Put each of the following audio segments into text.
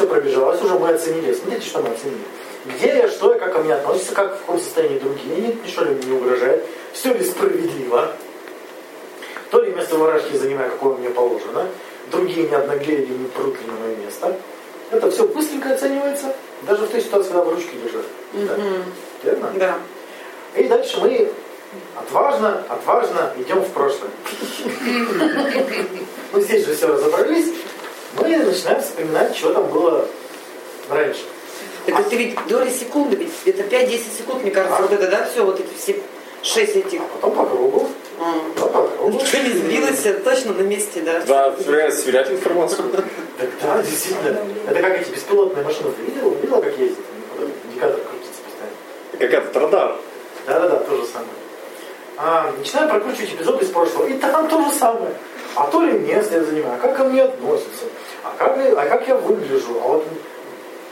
все пробежалось, уже мы оценили. Смотрите, что мы оценили. Где я, что я, как ко мне относятся, как в каком состоянии другие, нет, ничего ли мне не угрожает. Все ли справедливо. То ли место в иерархии занимаю, какое мне положено. Другие не обнаглели, не прут ли на мое место. Это все быстренько оценивается, даже в той ситуации, когда в ручке лежат. Да? Верно? Да. И дальше мы отважно, отважно идем в прошлое. Ну здесь же все разобрались. Мы начинаем вспоминать, что там было раньше. Так это ведь доли секунды, ведь это 5-10 секунд, мне кажется, вот это, да, все, вот эти все 6 этих. Потом по кругу. А. Потом по кругу. Ничего не сбилось, точно на месте, да. Да, время сверять информацию. Да, действительно. Это как эти беспилотные машины. Ты видел? Видела, как ездят? Индикатор крутится постоянно. Как этот радар. Да-да-да, то же самое. А, начинаем прокручивать эпизоды из прошлого. И там то же самое. А то ли место я занимаю, а как ко мне относятся, а как, я- а как я выгляжу, а вот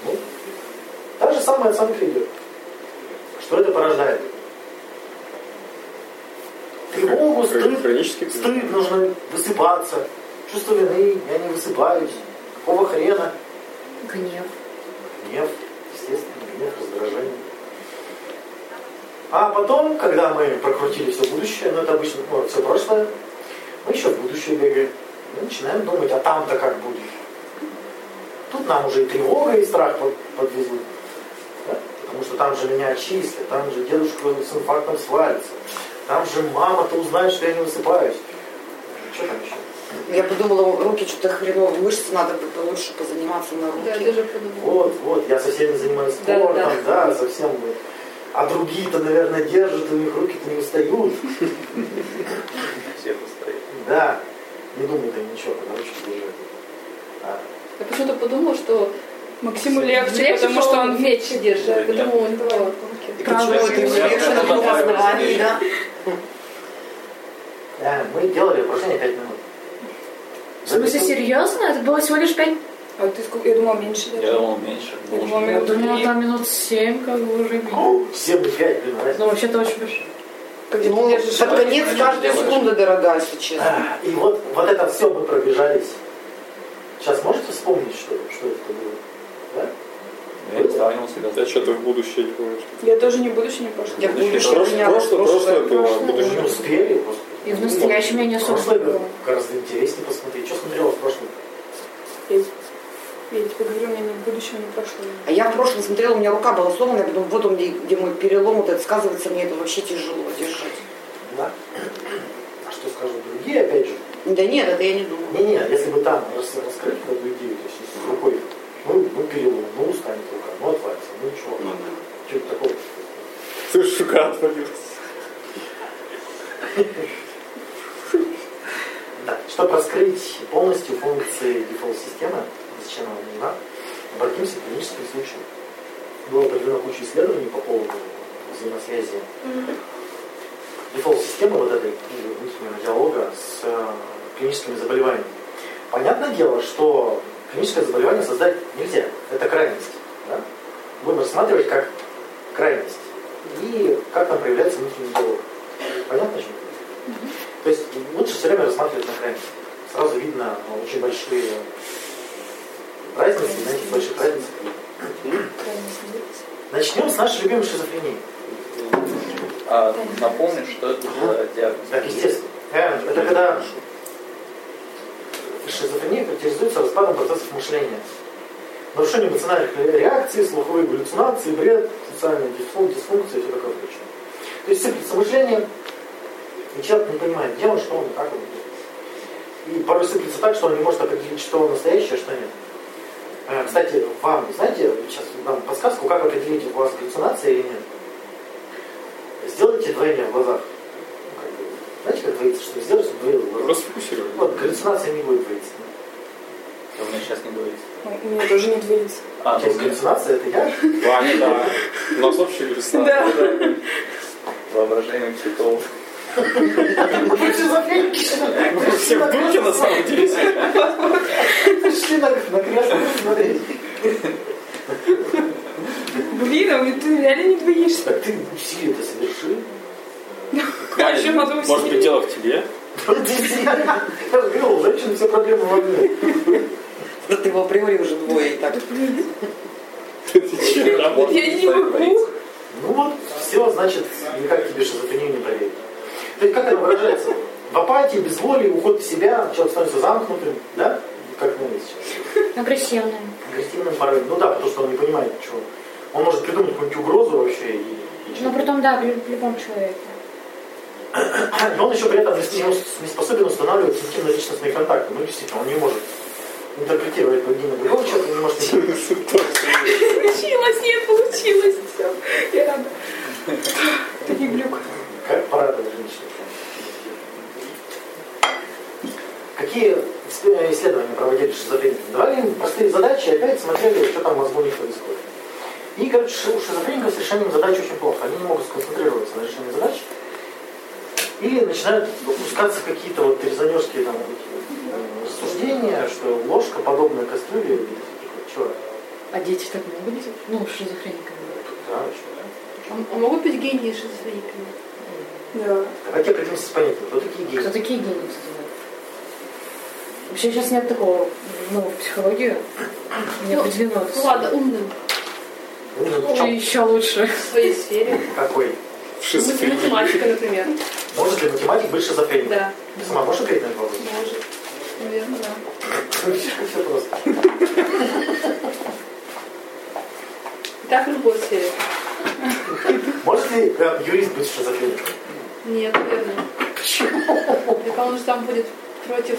ну, та же самая оценка идет. Что это порождает? Тревогу, стыд, стыд, нужно высыпаться. Чувство вины, я не высыпаюсь. Какого хрена? Гнев. Гнев, естественно, гнев, раздражение. А потом, когда мы прокрутили все будущее, ну это обычно ну, все прошлое, мы еще в будущее бегаем. Мы начинаем думать, а там-то как будет. Тут нам уже и тревога, и страх под- подвезут. Да? Потому что там же меня отчислят, там же дедушка с инфарктом свалится. Там же мама-то узнает, что я не высыпаюсь. Что там еще? Я подумала, руки что-то хреново, мышцы надо бы лучше позаниматься на руки. Да, я тоже подумала. Вот, вот, я со всеми занимаюсь Да, спортом, да, совсем. А другие-то, наверное, держат, у них руки-то не устают. Все постоят. Да, не думай-то ничего, когда ручки держат. А, Я почему-то подумала, что Максиму легче, Легче, потому что он меч держит. Я на том основании, да? да, мы делали упражнение 5 минут. В смысле, серьезно? Это было всего лишь пять? А ты сколько? Я думала меньше даже. Я думал меньше. Я думала, Я минут думала, там минут семь, как бы уже. 7 и 5, блин, разница. Ну, вообще-то очень большой. Когда Ну, держишь под конец каждая секунда дорога, если честно. А, И вот, вот это все мы пробежались. Сейчас можете вспомнить, что, что это было? Да? Я не себя. Я что-то в будущее не что- Я тоже не будущее, не прошлое. Я в будущем Прошлое, прошлое, прошлое было, будущее. успели. господи. И в настоящем я не особо Прошлое было. гораздо интереснее посмотреть. Что смотрела в прошлом? Я, тебе говорю, у меня ни будущее, ни прошлое. А я в прошлом смотрела, у меня рука была сломана, я подумала, вот он, где, где мой перелом, вот это сказывается, мне это вообще тяжело держать. Да? А что скажут другие, опять же? Да нет, это я не думаю. Не-не, если бы там рас- раскрыть эту идею, то есть с рукой, ну, ну перелом, ну устанет рука, ну отвалится, ну ничего. Что-то такого. Слышь, рука отвалилась. Да. Чтобы раскрыть полностью функции дефолт-системы, зачем она нужна, обратимся к клиническим случаям. Было проведено куча исследований по поводу взаимосвязи дефолт-системы вот этой внутреннего диалога с э, клиническими заболеваниями. Понятное дело, что клиническое заболевание создать нельзя. Это крайность. Да? Будем рассматривать как крайность. И как там проявляется внутренний диалог. Понятно, чем? То есть лучше все время рассматривать на крайность. Сразу видно ну, очень большие разницы, на этих больших разницах видно. Начнем с нашей любимой шизофрении. А напомни, что это за диагноз? Так, естественно. Это когда шизофрения характеризуется распадом процессов мышления. Нарушение эмоциональных реакций, слуховые галлюцинации, бред, социальная дисфун- дисфункция и все такое прочее. То есть сыплется мышление, и человек не понимает, где он, что он, как он. И порой сыплется так, что он не может определить, что настоящее, а что нет. Э, Кстати, вам, знаете, сейчас дам подсказку, как определить, у вас галлюцинация или нет. Сделайте двойня в глазах. Ну, Знаете, как двоится, что сделать, чтобы двоило в глазах? Расфокусировали. Вот, галлюцинация не будет двоиться. У меня сейчас не говорится. Ну, У меня тоже не двоится. А, То есть ну, галлюцинация это я? Ваня, да. У нас общий галлюцинация. воображение психолога. Вы все в духе на самом деле. Пришли на, на кресло смотреть. Блин, а ты реально не двоишься. Так ты усилие это соверши. Надо Может быть, дело в тебе? Я же говорил, у женщин все проблемы во мне. Вот его априори уже двое и так. Работа Я не могу. Ну вот, все, значит, никак тебе шизофрению не проверить. То есть как это выражается? В апатии, безволии, уход в себя, человек становится замкнутым, да? Как мы сейчас. Агрессивная. Агрессивным порывом. Ну да, потому что он не понимает ничего. Он может придумать какую-нибудь угрозу вообще и, и Но при том, да, в лю- в любом человеке. Но он еще при этом не не- не способен устанавливать интимно-личностные контакты. Ну, действительно, он не может интерпретировать поведение другого человека, не может Получилось, нет, получилось. Все. Я рада. Таких глюк. Как порадовать женщину. Какие исслед- исследования проводили шизофреникам? Давали им простые задачи и опять смотрели, что там в мозгу у них происходит. И, короче, у шизофреников с решением задач очень плохо. Они не могут сконцентрироваться на решении задач. Или начинают опускаться в какие-то вот резонерские там э, рассуждения, что ложка подобная кастрюле. Чего? А дети так могут быть? Ну, шизофрениками. Да, что? А а могут быть гении шизофрениками? Да. Давайте определимся с понятием. Кто такие Кто гении? такие гении, кстати? Вообще сейчас нет такого, ну, в психологии не Ну, определено. Ну ладно, умным Ну, Ой, чем? еще лучше. в своей сфере. Какой? В шизофрении. Математика, например. Может ли математик быть шизофреником? Да, Ты сама можешь ответить на этот вопрос? может. Наверное, да. Все просто. Так в любой сфере. Может ли э, юрист быть шизофреником? Нет, наверное. Так он же там будет против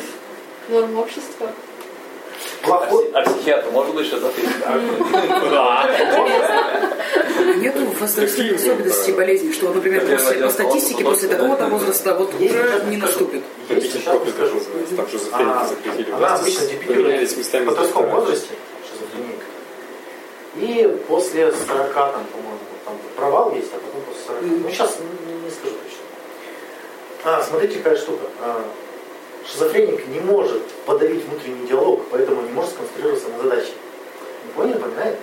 норм общества. А Плохой? А психиатр может быть шизофреником? Нету возрастных особенностей болезни, что, например, по статистике, после такого-то возраста вот уже не наступит. Профиль скажу. Там шизофреники А, запретили. Она обычно дебютирует в подростковом возрасте. И после 40, там, по-моему, там провал есть, а потом после 40. Ну, сейчас не, не скажу точно. А, смотрите, какая штука. Шизофреник не может подавить внутренний диалог, поэтому не может сконцентрироваться на задаче. Не поняли, напоминает?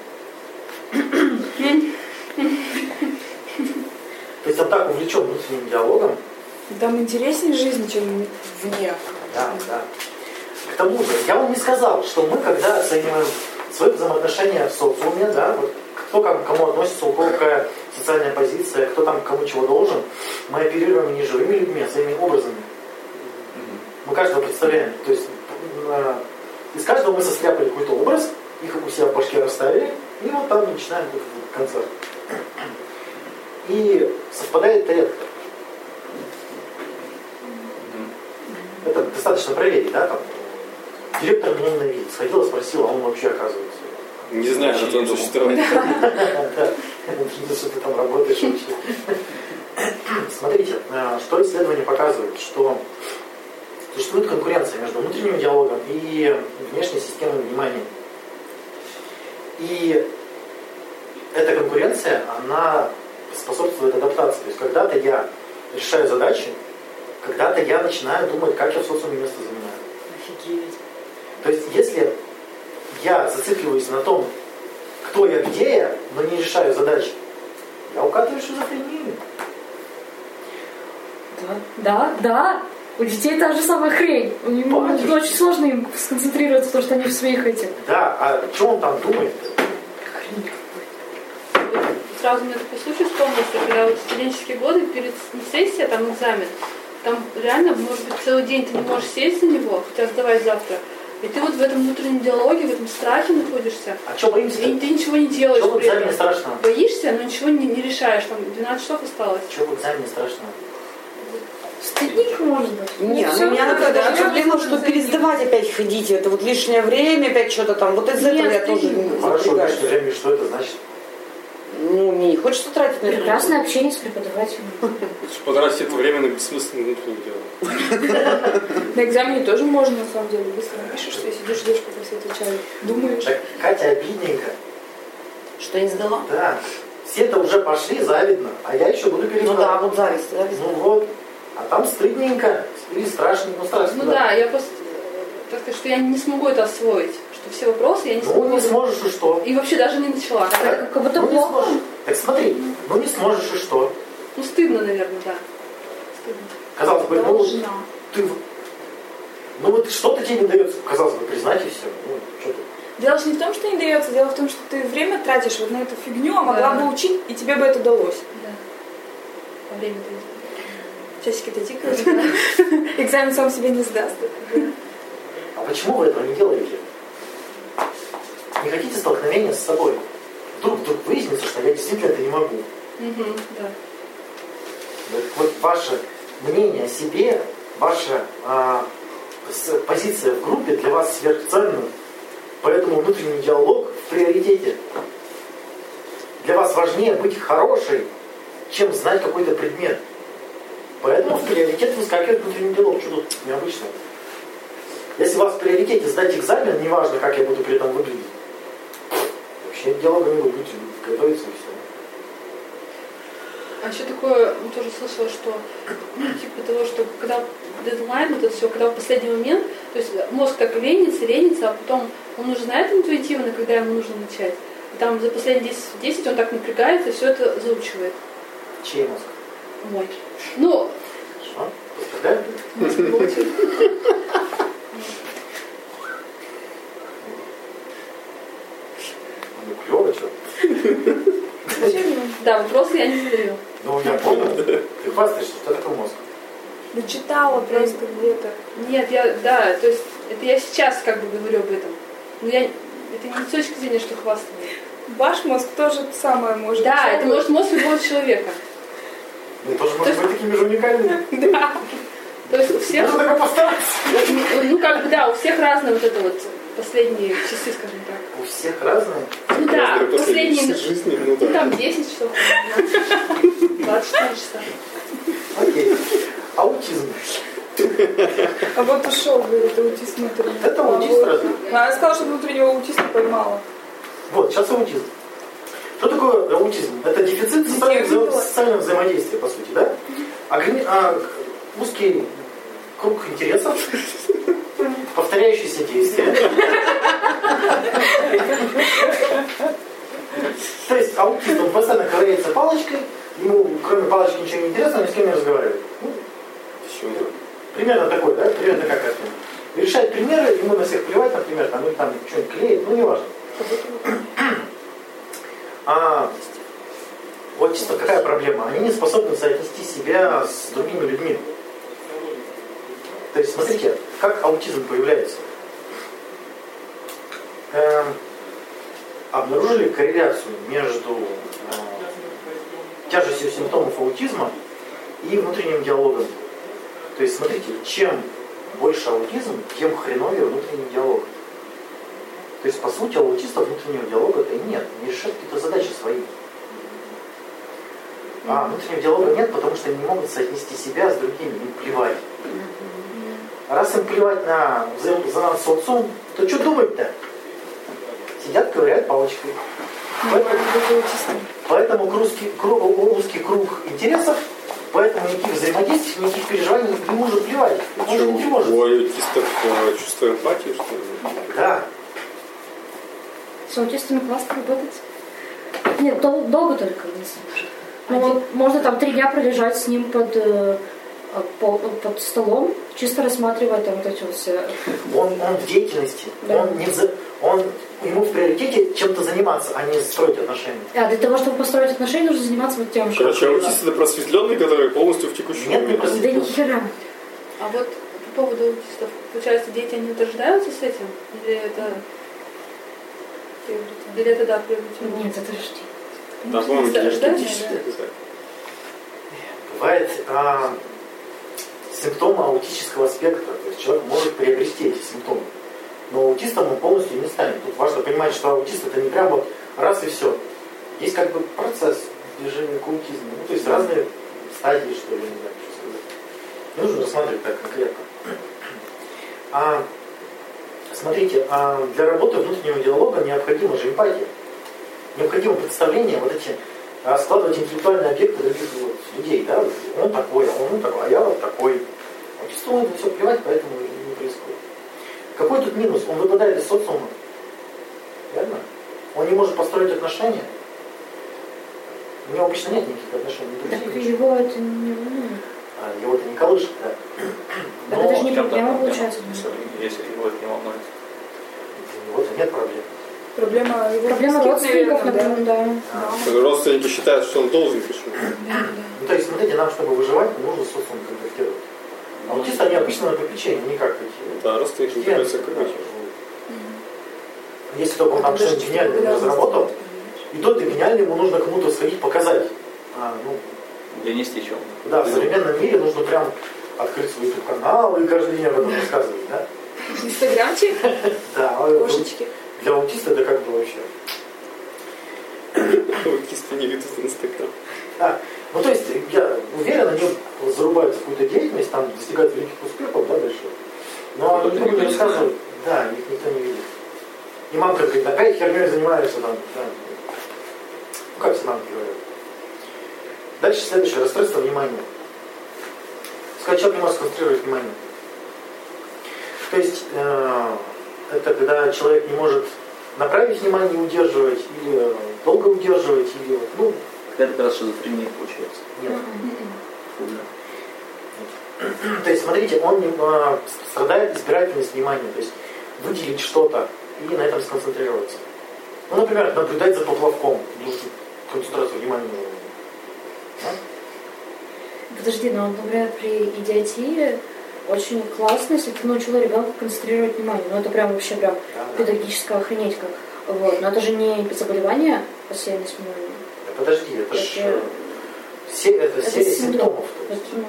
То есть он так увлечен внутренним диалогом, Там интереснее жизнь, чем вне. Да, да. К тому же, я вам не сказал, что мы, когда оцениваем свои взаимоотношения в социуме, да, вот кто как, к кому относится, у кого какая социальная позиция, кто там кому чего должен, мы оперируем не живыми людьми, а своими образами. Мы каждого представляем. То есть э, из каждого мы состряпали какой-то образ, их у себя в башке расставили, и вот там начинаем этот концерт. И совпадает редко. Это достаточно проверить, да, там. Директор меня ненавидит. Сходила, спросила, а он вообще оказывается. Не знаю, что он существует. Что ты там работаешь вообще. Смотрите, э, что исследования показывают, что существует конкуренция между внутренним диалогом и внешней системой внимания. И эта конкуренция, она способствует адаптации. То есть когда-то я решаю задачи, когда-то я начинаю думать, как я в социуме место занимаю. Офигеть. То есть, если я зацикливаюсь на том, кто я, где я, но не решаю задачи, я укатываю шизофрению. Да, да, да. У детей та же самая хрень. У них Помнишь? очень сложно им сконцентрироваться, потому что они в своих этих. Да, а что он там думает? Сразу мне такой случай вспомнился, когда вот студенческие годы, перед не сессия, там экзамен, там реально, может быть, целый день ты не можешь сесть на него, хотя сдавай завтра. И ты вот в этом внутреннем диалоге, в этом страхе находишься, А что боимся? и ты ничего не делаешь Что в экзамене этом. страшного? Боишься, но ничего не, не решаешь, там 12 часов осталось. Что в экзамене страшного? Стыдненько может быть. Нет, Всё у меня равно, такая да, даже проблема, что пересдавать опять ходить, это вот лишнее время, опять что-то там. Вот из этого я тоже Хорошо, напрягаюсь. лишнее время, что это значит? Ну, мне не хочется тратить на это. Прекрасное общение с преподавателем. Потратить это время на бессмысленное внутреннее дело. На экзамене тоже можно, на самом деле, быстро напишешь, что сидишь, ждешь, пока все отвечают. Думаешь. Так, Катя обидненько. Что не сдала? Да. Все-то уже пошли, завидно, а я еще буду Ну переживать. да, вот зависть, зависть. Ну вот. А там стыдненько или страшно, ну страшно. Ну да, я просто так сказать, что я не смогу это освоить, что все вопросы я не смогу. Ну не сможешь и что? И вообще даже не начала. Это как будто ну, не плохо. сможешь. Так смотри, ну не сможешь и что? Ну стыдно, наверное, да. Стыдно. Казалось бы, ну Должна. ты в- Ну вот что-то тебе не дается, казалось бы, признать и все. Ну, что ты. Дело же не в том, что не дается, дело в том, что ты время тратишь вот на эту фигню, а могла Да. бы учить, и тебе бы это удалось. Да. Во время этого. Часики-то тикают. Экзамен сам себе не сдаст. А почему вы этого не делаете? Не хотите столкновения с собой? Вдруг, вдруг выяснится, что я действительно это не могу. Да. Вот ваше мнение о себе, ваша а, позиция в группе для вас сверхценна. Поэтому внутренний диалог в приоритете. Для вас важнее быть хорошей, чем знать какой-то предмет. Поэтому в приоритет выскакивает внутренний диалог. Что тут необычного? Если у вас в приоритете сдать экзамен, неважно, как я буду при этом выглядеть, вообще диалога не будет, готовиться и все. А еще такое, ну, тоже слышала, что, ну, типа того, что когда дедлайн, вот это все, когда в последний момент, то есть мозг так ленится, ленится, а потом он уже знает интуитивно, когда ему нужно начать. И там за последние 10, 10 он так напрягается и все это заучивает. Чей мозг? Мой. Ну, мозг против. Ну, клево, что. Да, вопросы я не задаю. Ну, я понял. Ты хвастаешься, что такое мозг? Да читала просто где-то. Нет, я, да, то есть это я сейчас как бы говорю об этом. Но я, это не с точки зрения, что хвастаюсь. Ваш мозг тоже самое может. Да, это может мозг любого человека. Мы тоже можем быть такими же уникальными. Да. То есть у всех, Нужно только постараться. ну как бы да, у всех разные вот это вот последние часы, скажем так. У всех разные. Ну да, последние, часы жизни, ну ну да. там 10 часов, 24 часа. Окей. Аутизм. А вот ушел, говорит, аутист внутренний. Это аутист разве? А я сказала, что внутреннего аутиста поймала. Вот, сейчас аутизм. Что такое аутизм? Это дефицит социального, социального взаимодействия, по сути, да? Ограни- а, узкий круг интересов, повторяющиеся действия. То есть аутист, он постоянно ковыряется палочкой, ему кроме палочки ничего не интересно, он ни с кем не разговаривает. Ну. Примерно такой, да? Примерно такая картина. Решает примеры, ему на всех плевать, например, там, или там что-нибудь клеит, ну, неважно. А вот чисто какая проблема? Они не способны соотнести себя с другими людьми. То есть, смотрите, как аутизм появляется. Эм, обнаружили корреляцию между э, тяжестью симптомов аутизма и внутренним диалогом. То есть, смотрите, чем больше аутизм, тем хреновее внутренний диалог. То есть, по сути, у аутистов внутреннего диалога-то и нет. Они решают какие-то задачи свои. А внутреннего диалога нет, потому что они не могут соотнести себя с другими, им плевать. Раз им плевать на взаимозанат с отцом, то что думать-то? Сидят, ковыряют палочкой. Поэтому, поэтому узкий, круг, узкий круг интересов, поэтому никаких взаимодействий, никаких переживаний ему уже плевать. Он уже не тревожится. У аутистов э, чувство эмпатии, что ли? Да. С аутистами классно работать. Нет, дол- долго только, деле. Ну, можно там три дня пролежать с ним под, э, э, по- под столом, чисто рассматривая там вот эти вот все. Он, он в деятельности, Да. он, не вза- он, ему в приоритете чем-то заниматься, а не строить отношения. А для того, чтобы построить отношения, нужно заниматься вот тем же. Короче, аутист это просветленный, который полностью в текущем Нет, не моменте. Да ни хера. А вот по поводу аутистов, получается, дети, они вот рождаются с этим? Или это... Или это, да, приобретено? Нет, это. Да, по-моему, генетически. Бывает а, симптомы аутического спектра, то есть человек может приобрести эти симптомы. Но аутистом он полностью не станет. Тут важно понимать, что аутист это не прям вот раз и все. Есть как бы процесс движения к аутизму. Ну, то есть разные стадии, что ли, не знаю, что сказать. Не нужно рассматривать так конкретно. А, смотрите, а для работы внутреннего диалога необходима же эмпатия. Необходимо представление, вот эти, а, складывать интеллектуальные объекты других вот людей, да, он такой, а он такой, а я вот такой. На это все плевать, поэтому не происходит. Какой тут минус? Он выпадает из социума. Верно? Он не может построить отношения. У него обычно нет никаких отношений. ни друзей, Так его это не волнует. А, его-то не колышет, да. Так Но это же не чем-то проблема получается. Если его это не волнует. для него-то нет проблем. Проблема его Проблема родственников, наверное, например, да. А, Родственники считают, что он должен почему Ну, то есть, смотрите, нам, чтобы выживать, нужно социум контактировать. А аутисты, они обычно на попечении, не как эти. Да, родственники да, бы. живут. Если только он там что-нибудь гениальное не разработал, и то это гениально, ему нужно кому-то сходить показать. А, ну, Донести чем. да, в современном мире нужно прям открыть свой YouTube-канал и каждый день об этом рассказывать, да? Инстаграмчик, Да, а кошечки. для аутиста это как бы вообще. Аутисты не ведут Инстаграм. А, ну то есть, я уверен, они зарубаются в какую-то деятельность, там достигают великих успехов, да, дальше. Но Ну, они не рассказывают. Да, их никто не видит. И мамка говорит, опять херней занимаешься там. Да. Ну как все мамки говорят. Дальше следующее, расстройство внимания. Сказать, человек не может сконцентрировать внимание. То есть, э, это когда человек не может направить внимание, удерживать, или э, долго удерживать, или, вот, ну, Это как раз шизофрения получается. нет. Фу, То есть, смотрите, он э, страдает избирательность внимания, то есть выделить что-то и на этом сконцентрироваться. Ну, например, наблюдать за поплавком, нужно концентрацию внимания. Да? Подожди, но, например, при идиотии очень классно, если ты научила ребенка концентрировать внимание. Ну, это прям вообще прям Да, да. охренеть как. Вот. Но это же не заболевание внимания. Да Подожди, это Это- э, все, это, Это серия синдром. симптомов. то Это, ну,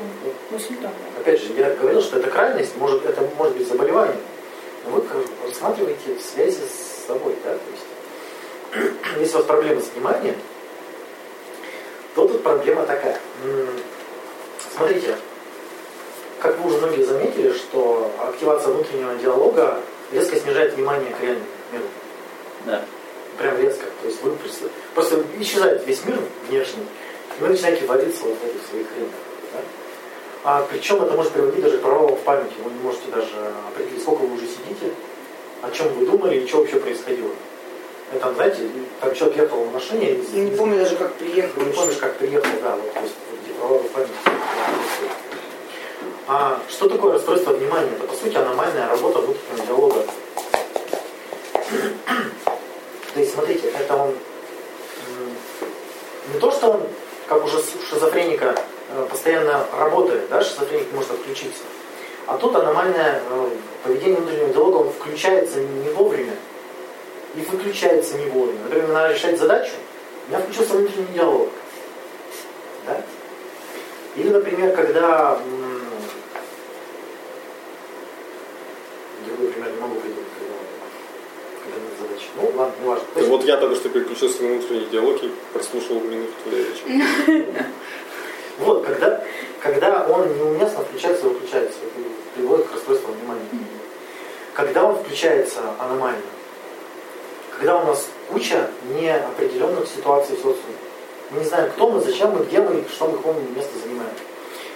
ну, симптом. да. Опять же, я говорил, что это крайность, может, это может быть заболевание. Но вы рассматриваете в связи с собой, да? То есть, если у вас проблемы с вниманием, то тут проблема такая. Смотрите, как вы уже многие заметили, что активация внутреннего диалога резко снижает внимание к реальному миру. Да. Прям резко. То есть вы прис- просто исчезает весь мир внешний, и вы начинаете вариться вот в этих своих хренях. Да? А причем это может приводить даже к провалам в памяти. Вы не можете даже определить, сколько вы уже сидите, о чем вы думали и что вообще происходило. Это, знаете, там человек ехал в машине, и Я не помню даже, как приехал. вы не помнишь, как приехал, да, вот, то есть А что такое расстройство внимания? Это, по сути, аномальная работа внутреннего диалога. То есть, смотрите, это он не то, что он, как уже шизофреника, э, постоянно работает, да, шизофреник может отключиться. А тут аномальное э, поведение внутреннего диалога, он включается не вовремя и выключается не вовремя. Например, надо решать задачу, у меня включился внутренний диалог. Да? Или, например, когда... Другой пример не могу придумать, когда, когда нет задачи. Ну, ладно, не важно. То есть- Вот я только что переключился на внутренний диалог и прослушал минуту твоей речи. Вот, когда, когда он неуместно включается и выключается, это приводит к расстройству внимания. Когда он включается аномально, когда у нас куча неопределенных ситуаций в социуме. Мы не знаем, кто мы, зачем мы, где мы, что мы, какое место занимаем.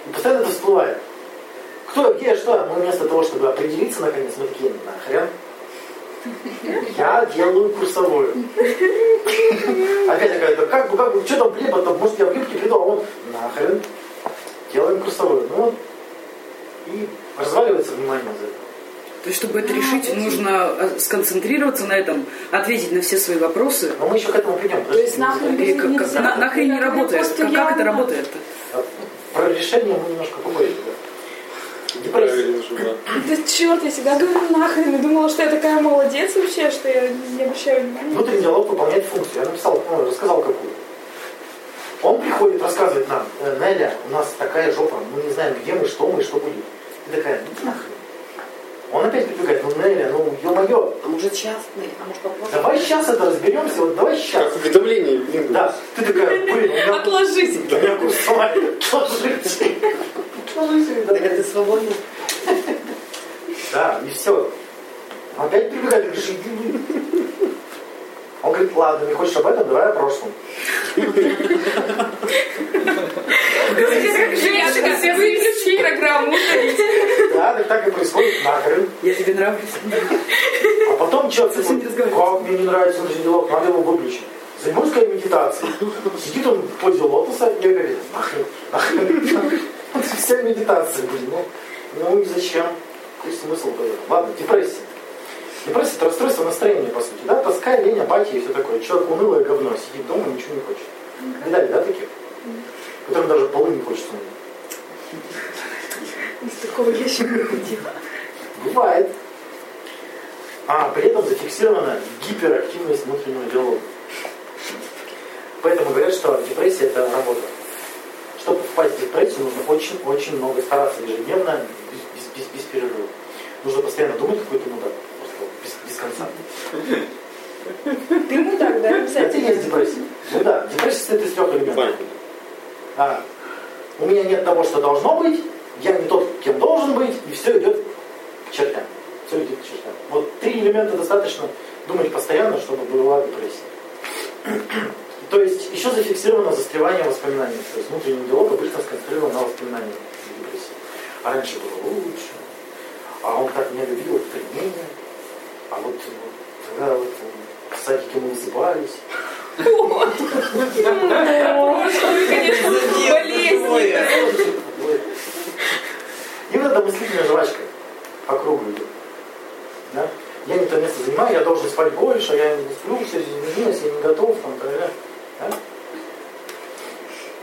И постоянно это всплывает. Кто, где, что, мы вместо того, чтобы определиться наконец, мы такие, нахрен. Я делаю курсовую. Опять такая, как бы, как бы, что там хлеба, там, может я в юбке приду, а он нахрен. Делаем курсовую. Ну. И разваливается внимание за это. То есть, чтобы это решить, нужно э, сконцентрироваться на этом, ответить на все свои вопросы. Но мы еще к этому придем. То есть нахрен И как- нельзя. на- нахрен не работает. Как, как это работает? Про решение мы немножко поговорим. Да. Депрессия. Да. Черт, я всегда говорю нахрен. И думала, что я такая молодец вообще, что я не обращаю внимания. Внутренний диалог выполняет функцию. Я написал, ну, рассказал какую. Он приходит, рассказывает нам, «Э, Неля, у нас такая жопа, мы не знаем, где мы, что мы, что будет. Ты такая, ну нахрен. Он опять прибегает, ну Неля, ну ё-моё, А может частный, а может попозже? давай сейчас это разберемся, вот давай сейчас. Как уведомление, блин. Да, ты такая, блин, у меня, Отложить. у меня курс. Отложите, да. Так это свободно. Да, и все. Опять прибегает, говоришь, иди. Он говорит, ладно, не хочешь об этом, давай о прошлом. Выключи программу. Да, так, и происходит нахрен. Я тебе нравлюсь. А потом человек разговаривать. как мне не нравится внутренний диалог, надо его выключить. Займусь-ка я медитацией. Сидит он в позе лотоса и говорит, нахрен, нахрен. Вот вся медитация, блин, ну, ну и зачем? Какой смысл этом? Ладно, депрессия. Депрессия это расстройство настроения, по сути, да? Тоска, лень, апатия и все такое. Человек унылое говно, сидит дома, ничего не хочет. Видали, да, таких? Которым даже полы не хочется мыть. Из такого я еще не ходила. Бывает. А при этом зафиксирована гиперактивность внутреннего диалога. Поэтому говорят, что депрессия это работа. Чтобы впасть в депрессию, нужно очень-очень много стараться ежедневно, без, без, без, без перерыва. Нужно постоянно думать какой-то мудак. Просто без, без конца. Ты мудак, да? Это и Обязательно. есть депрессия. Ну да, депрессия состоит из трех элементов. А, у меня нет того, что должно быть, я не тот, кем должен быть, и все идет к чертям. Все идет к чертям. Вот три элемента достаточно думать постоянно, чтобы была депрессия. То есть еще зафиксировано застревание воспоминаний. То есть внутренний диалог обычно сконцентрирован на воспоминаниях депрессии. А раньше было лучше, а он так меня любил, это примение. А вот вот тогда вот в садике мы высыпались. Прошлое, конечно, болезненно. И вот эта мыслительная жвачка по кругу идет. Да? Я не то место занимаю, я должен спать больше, я не сплю, все изменилось, я не готов, там, да? да?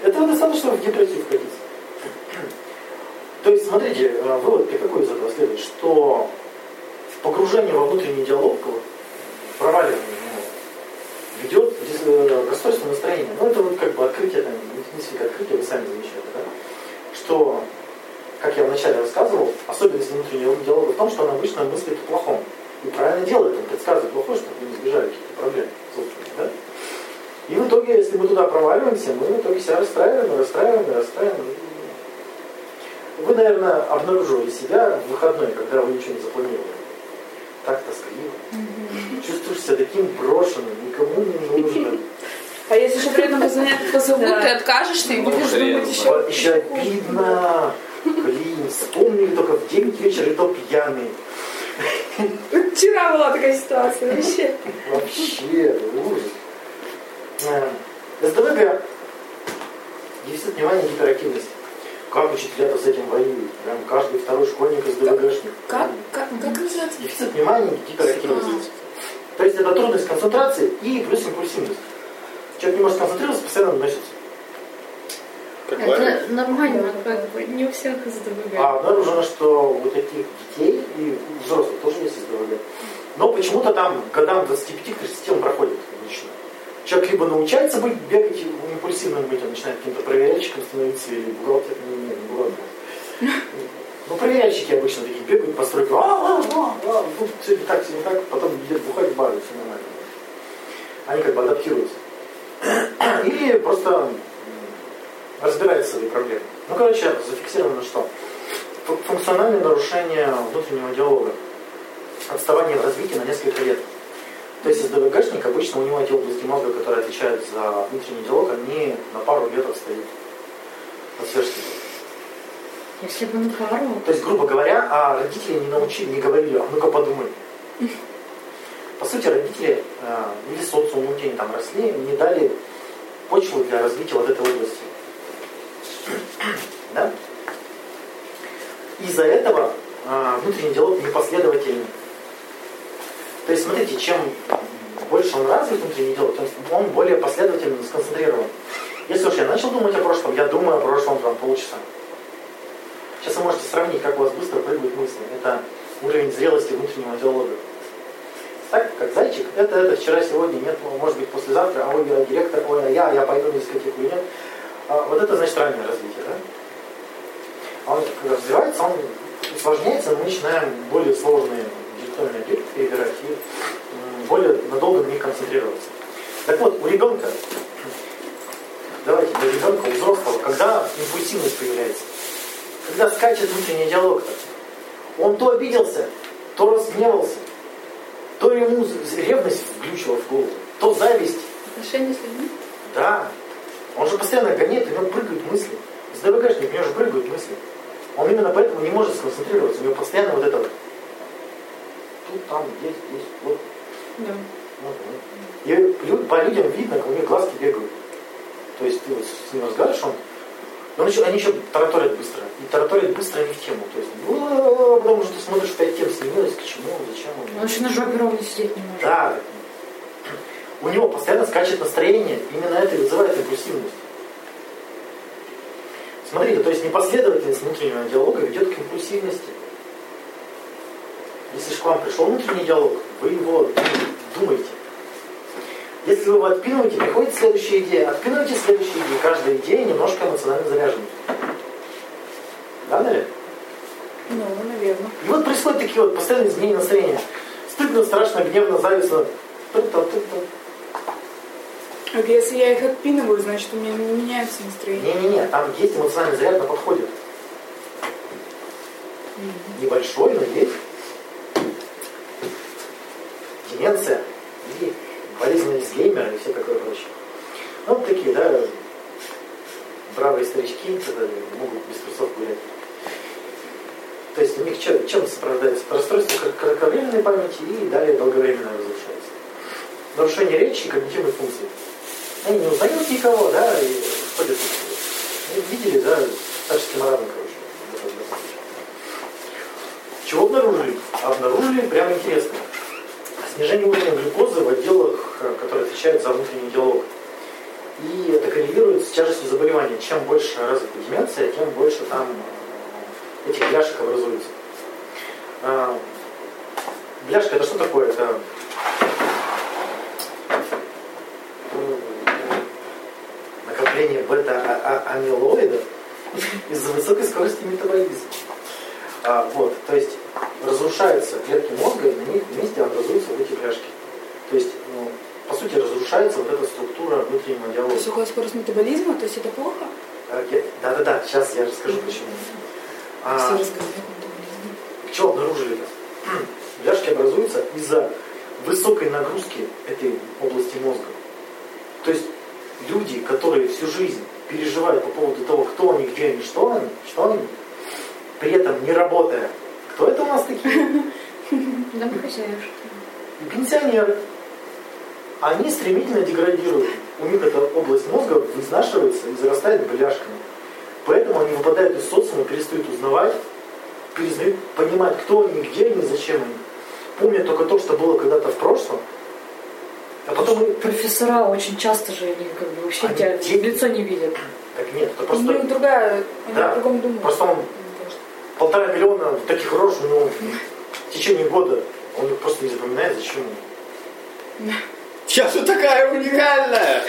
Этого достаточно в депрессию входить. То есть, смотрите, э, вывод какой из этого следует, что погружение во внутренний диалог, вот, проваливание расстройству настроения. Ну, это вот как бы открытие, там, несколько открытие, вы сами замечали, да? Что, как я вначале рассказывал, особенность внутреннего диалога в том, что он обычно мыслит о плохом. И правильно делает, он предсказывает плохое, чтобы мы избежали каких-то проблем, да? И в итоге, если мы туда проваливаемся, мы в итоге себя расстраиваем, расстраиваем, расстраиваем. Вы, наверное, обнаруживали себя в выходной, когда вы ничего не запланировали. Так тоскливо. Чувствуешь себя таким брошенным, никому не нужным. А если еще при этом позвонят, позовут, Да. ты откажешься и будешь думать еще. Вот еще обидно. Блин, вспомнили только в 9 вечера, и то пьяный. Вчера была такая ситуация вообще. Вообще, ужас. Э, СДВГ. Дефицит внимания и гиперактивность. Как учителя-то с этим воюют? Прям каждый второй школьник СДВГшник. Как, как, как называется? Дефицит внимания гиперактивность. То есть это трудность концентрации и плюс импульсивность. Человек не может концентрироваться, постоянно носится. Как? Это нормально, как бы, не у всех СДВГ. А обнаружено, что у таких детей и взрослых тоже есть СДВГ. Но почему-то там годам 25-30 он проходит обычно. Человек либо научается быть, бегать импульсивным быть, он начинает каким-то проверяльщиком становиться или бухгалтером, не, не, не бухгалтером. Ну, проверяльщики обычно такие бегают по стройке, а, а, а, а, ну, все не так, все не так, потом едет бухать в бар, и все нормально. Они как бы адаптируются. Или просто в своей проблеме. Ну, короче, зафиксировано что? Фу- Функциональное нарушение внутреннего диалога. Отставание в развитии на несколько лет. То есть СДВГшник обычно у него эти области мозга, которые отвечают за внутренний диалог, они на пару лет отстают от сверстников. Если бы на пару, То есть, грубо говоря, а родители не научили, не говорили, а ну-ка подумай. По сути, родители э, или социум, где они там росли, не дали почву для развития вот этой области. Да? Из-за этого э, внутренний диалог непоследовательный. То есть, смотрите, чем больше он развит внутренний диалог, он более последовательный, сконцентрирован. Если уж я начал думать о прошлом, я думаю о прошлом там полчаса. Сейчас вы можете сравнить, как у вас быстро прыгают мысли. Это уровень зрелости внутреннего диалога. Так, как зайчик, это, это, вчера, сегодня, нет, может быть, послезавтра, а ой, директор, ой, а я, я пойду на дискотеку нет. А, вот это значит раннее развитие, да? А он когда развивается, он усложняется, мы начинаем более сложные интеллектуальные объекты перебирать и более надолго на них концентрироваться. Так вот, у ребенка, давайте, у ребенка, у взрослого, когда импульсивность появляется, когда скачет внутренний диалог, он то обиделся, то разгневался, то ему ревность включила в голову, то зависть. Отношения с людьми? Да. Он же постоянно гоняет, у него прыгают мысли. С ДВГшник, у него же прыгают мысли. Он именно поэтому не может сконцентрироваться. У него постоянно вот это вот. Тут, там, здесь, здесь, вот. Да. вот, вот. И по людям видно, как у них глазки бегают. То есть ты вот с ним разговариваешь, он Он еще, они еще тараторят быстро. И тараторят быстро не в тему. То есть, «О, потому что ты смотришь, пять тем сменилось, к чему, зачем. Он еще на жопе ровно сидеть не может. Да. У него постоянно скачет настроение. Именно это и вызывает импульсивность. Смотрите, то есть непоследовательность внутреннего диалога ведет к импульсивности. Если же к вам пришел внутренний диалог, вы его думаете. Если вы его отпинываете, приходит следующая идея. Отпинывайте следующую идею. Каждая идея немножко эмоционально заряжена. Да, наверное? Ну, наверное. И вот происходят такие вот постоянные изменения настроения. Стыдно, страшно, гневно, завистно. А если я их отпинываю, значит, у меня не меняется настроение. Не-не-не, там есть эмоциональный заряд на подходе. Небольшой, но есть. Деменция и болезнь Альцгеймера и все такое прочее. Ну, вот такие, да, бравые старички, когда могут без трусов гулять. То есть у них чем, чем сопровождается? Расстройство крат- кратковременной памяти и далее долговременное разрушается. Нарушение речи и когнитивных функций. Они не узнают никого, да, и ходят. Ну, видели, да, старческий маразм, короче. Чего обнаружили? Обнаружили прямо интересно. Снижение уровня глюкозы в отделах, э, которые отвечают за внутренний диалог. И это коррелирует с тяжестью заболевания. Чем больше развита деменция, тем больше там э, этих бляшек образуется. А, Бляшка это что такое? Это м, накопление бета-амилоидов из-за высокой скорости метаболизма. А, вот, то есть разрушаются клетки мозга, и на них вместе образуются вот эти бляшки. То есть, ну, по сути, разрушается вот эта структура внутреннего диалога. Высокая скорость метаболизма, то есть это плохо? Я- Да-да-да, сейчас я расскажу почему. А, Все. Что обнаружили это? Бляшки образуются из-за высокой нагрузки этой области мозга. То есть люди, которые всю жизнь переживают по поводу того, кто они, где они, что они, что они, при этом не работая. Кто это у нас такие? Домохозяюшка. И пенсионеры. Они стремительно деградируют. У них эта область мозга изнашивается и зарастает бляшками. Поэтому они выпадают из социума, перестают узнавать, перестают понимать, кто они, где они, зачем они. Помнят только то, что было когда-то в прошлом. А потом Профессора очень часто же они как бы вообще Они тебя дети. лицо не видят. Так нет, это У просто них другая, они Да. о другом думают. Просто он- полтора миллиона таких рож у него в течение года. Он их просто не запоминает, зачем ему. Я же такая уникальная!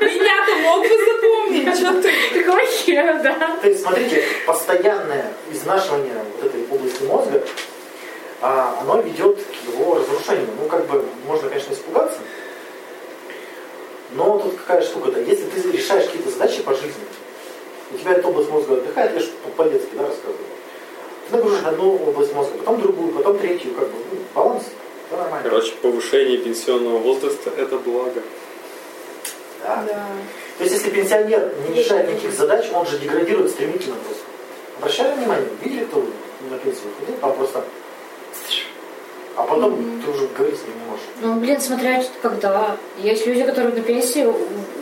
Меня-то мог бы запомнить, что ты? Какого хера, да? То есть, смотрите, постоянное изнашивание вот этой области мозга, а, оно ведет к его разрушению. Ну, как бы, можно, конечно, испугаться, но тут какая штука-то, если ты решаешь какие-то задачи по жизни, у тебя эта область мозга отдыхает, я же по-детски, да, рассказываю. Ты нагружаешь одну область мозга, потом другую, потом третью, как бы, ну, баланс, все нормально. Короче, повышение пенсионного возраста – это благо. Да. Да. То есть, если пенсионер не решает никаких задач, он же деградирует стремительно просто. Обращали внимание, видели, кто на пенсию выходит, там просто... А потом ты уже говорить с ним не можешь. Ну, блин, смотря когда. Есть люди, которые на пенсии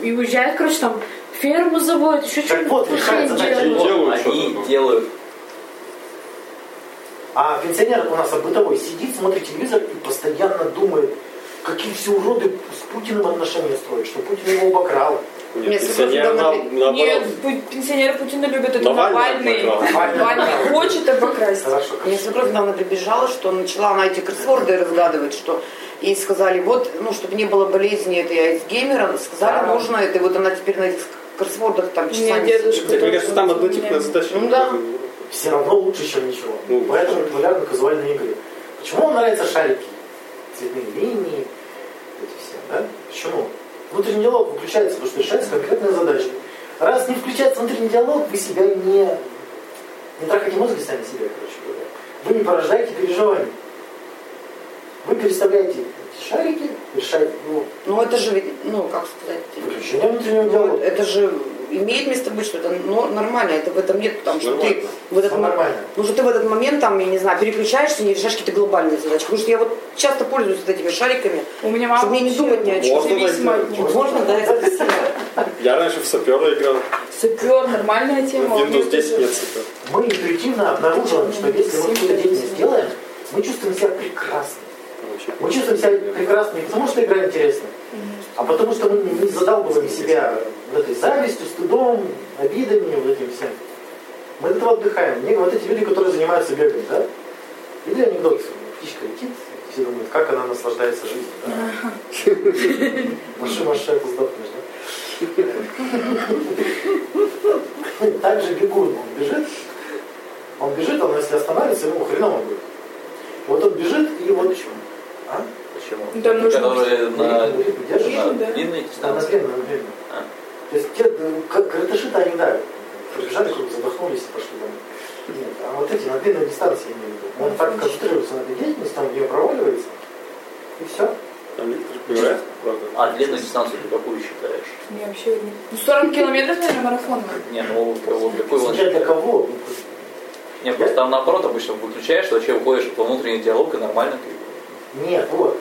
и уезжают, короче, там ферму заводят, еще Так что-нибудь вот, решает задачи. делают. Они что-то. делают А пенсионер у нас бытовой сидит, смотрит телевизор и постоянно думает, какие все уроды с Путиным отношения строят, что Путин его обокрал. Нет, Нет, пенсионер на- наоборот. Нет, пенсионеры Путина любят, это Навальный Навальный. хочет обокрасть. Хорошо. Мне свекровь недавно прибежала, что начала она эти кроссворды разгадывать, что ей сказали, вот, ну, чтобы не было болезни этой Альцгеймера, сказали, Да. нужно это, и вот она теперь на этих кроссвордах там часами меня дедушка мне кажется, там однотипная меня- задача. Ну да. Все равно лучше, чем ничего. Ну, Поэтому популярны казуальные игры. Почему вам нравятся шарики? Цветные линии, эти все, да? Почему? Внутренний диалог выключается, потому что решается конкретная задача. Раз не включается внутренний диалог, вы себя не, не трахаете мозг и сами себя, короче говоря. Вы не порождаете переживаний. Вы переставляете эти шарики, решаете, ну, Ну, это же, ну, как сказать, выключение внутреннего ну, диалога. это же имеет место быть, что это но- нормально, это в этом нет, там, что ты в этот Всё мо- нормально. ну, что ты в этот момент, там, я не знаю, переключаешься и не решаешь какие-то глобальные задачи. Потому что я вот часто пользуюсь вот этими шариками, У меня мама чтобы мне не думать ни о чем. Можно от него. Можно, да, это красиво. Я раньше в сапера играл. Сапер, нормальная тема. Windows 10 тоже. нет сапера. Мы интуитивно обнаруживаем, что если мы какую-то деятельность делаем, мы чувствуем себя прекрасно. Мы чувствуем себя прекрасно не потому, что игра интересна, а потому что мы не задалбываем себя вот этой завистью, стыдом, обидами, вот этим всем. Мы от этого отдыхаем. Мне вот эти люди, которые занимаются бегом, да? Или анекдот, птичка летит, все думают, как она наслаждается жизнью. Да? Маши, маши, это сдохнешь, да? Так же бегун, он бежит, он бежит, он если останавливается, ему хреново будет. Вот он бежит, и вот почему. А? Почему? Да, нужно- Которые на, на длинной Да, дистанции. наверное, наверное. А. То есть те, ну, как гратыши-то они, да, пробежали, круг задохнулись и пошли домой. Нет, а вот эти на длинной дистанции я имею в виду. Он так концентрируется на этой деятельности, в нее проваливается, и все. Там правда? А длинную дистанцию ты какую считаешь? Я вообще не... Ну, 40 километров, наверное, марафон. Не, ну вот какой он для кого. ну, Не, просто там наоборот обычно выключаешь, вообще уходишь во внутренний диалог и нормально ты. Нет, вот.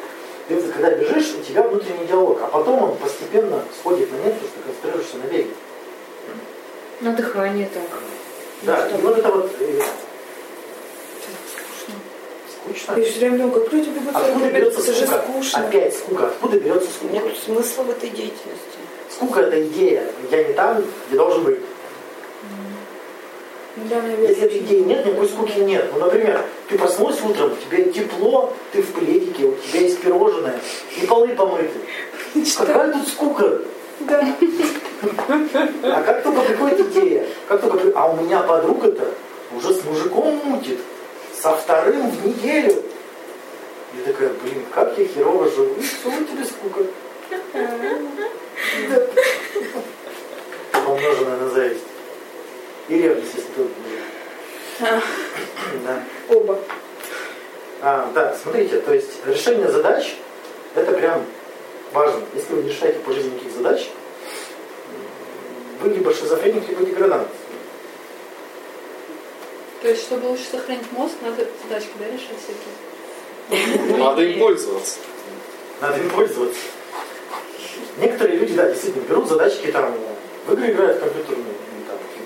Ты вот когда бежишь, у тебя внутренний диалог, а потом он постепенно сходит на нет, потому что ты концентрируешься на беге. На дыхание там. Да, и вот это вот э, скучно. Я все время люди бегут 40 Откуда берется это же скука? скучно. Опять скука. Откуда берется скука? Нет смысла в этой деятельности. Скука это идея. Я не там, где должен быть. Ну да, Если этой идеи нет, никакой скуки нет. Ну, например, ты проснулся утром, тебе тепло, ты в пледике, у тебя есть пирожное, и полы помыты. Какая тут скука? Да. А как только приходит идея, как только а у меня подруга-то уже с мужиком мутит, со вторым в неделю. Я такая, блин, как я херово живу. Что у тебя скука? Помноженная на зависть. И ревность, если тут Да. Оба. А, да, смотрите, то есть решение задач это прям важно. Если вы не решаете по жизни никаких задач, вы либо шизофреник, либо деградант. То есть, чтобы лучше сохранить мозг, надо задачки, да, решать всякие. Надо им пользоваться. Надо им пользоваться. Некоторые люди, да, действительно, берут задачки там, в игры играют компьютерные,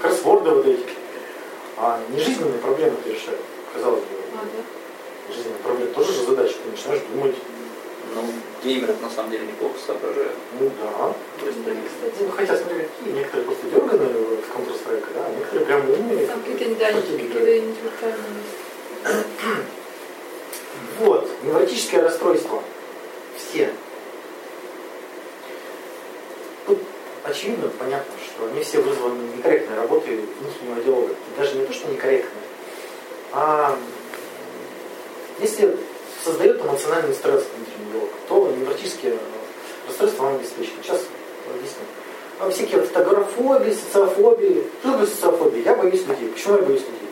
кроссворды вот эти. А не жизненные проблемы ты решают, казалось бы. А, да. Жизненные проблемы тоже же задача, ты начинаешь думать. Ну, геймеры на самом деле неплохо соображают. Ну да. То есть, Ну, хотя, смотри, какие, некоторые просто дерганые в Counter-Strike, да, некоторые прям умные. Там какие-то, да, да. какие-то интеллектуальные. Вот, невротическое расстройство. Все. Тут очевидно, понятно, что они все вызваны некорректной работой внутреннего диалога. Даже не то, что некорректной, а если создает эмоциональный стресс внутренний диалог, то невротические расстройства вам обеспечены. Сейчас объясню. А всякие вот агорафобии, социофобии. Что такое социофобия? Я боюсь людей. Почему я боюсь людей?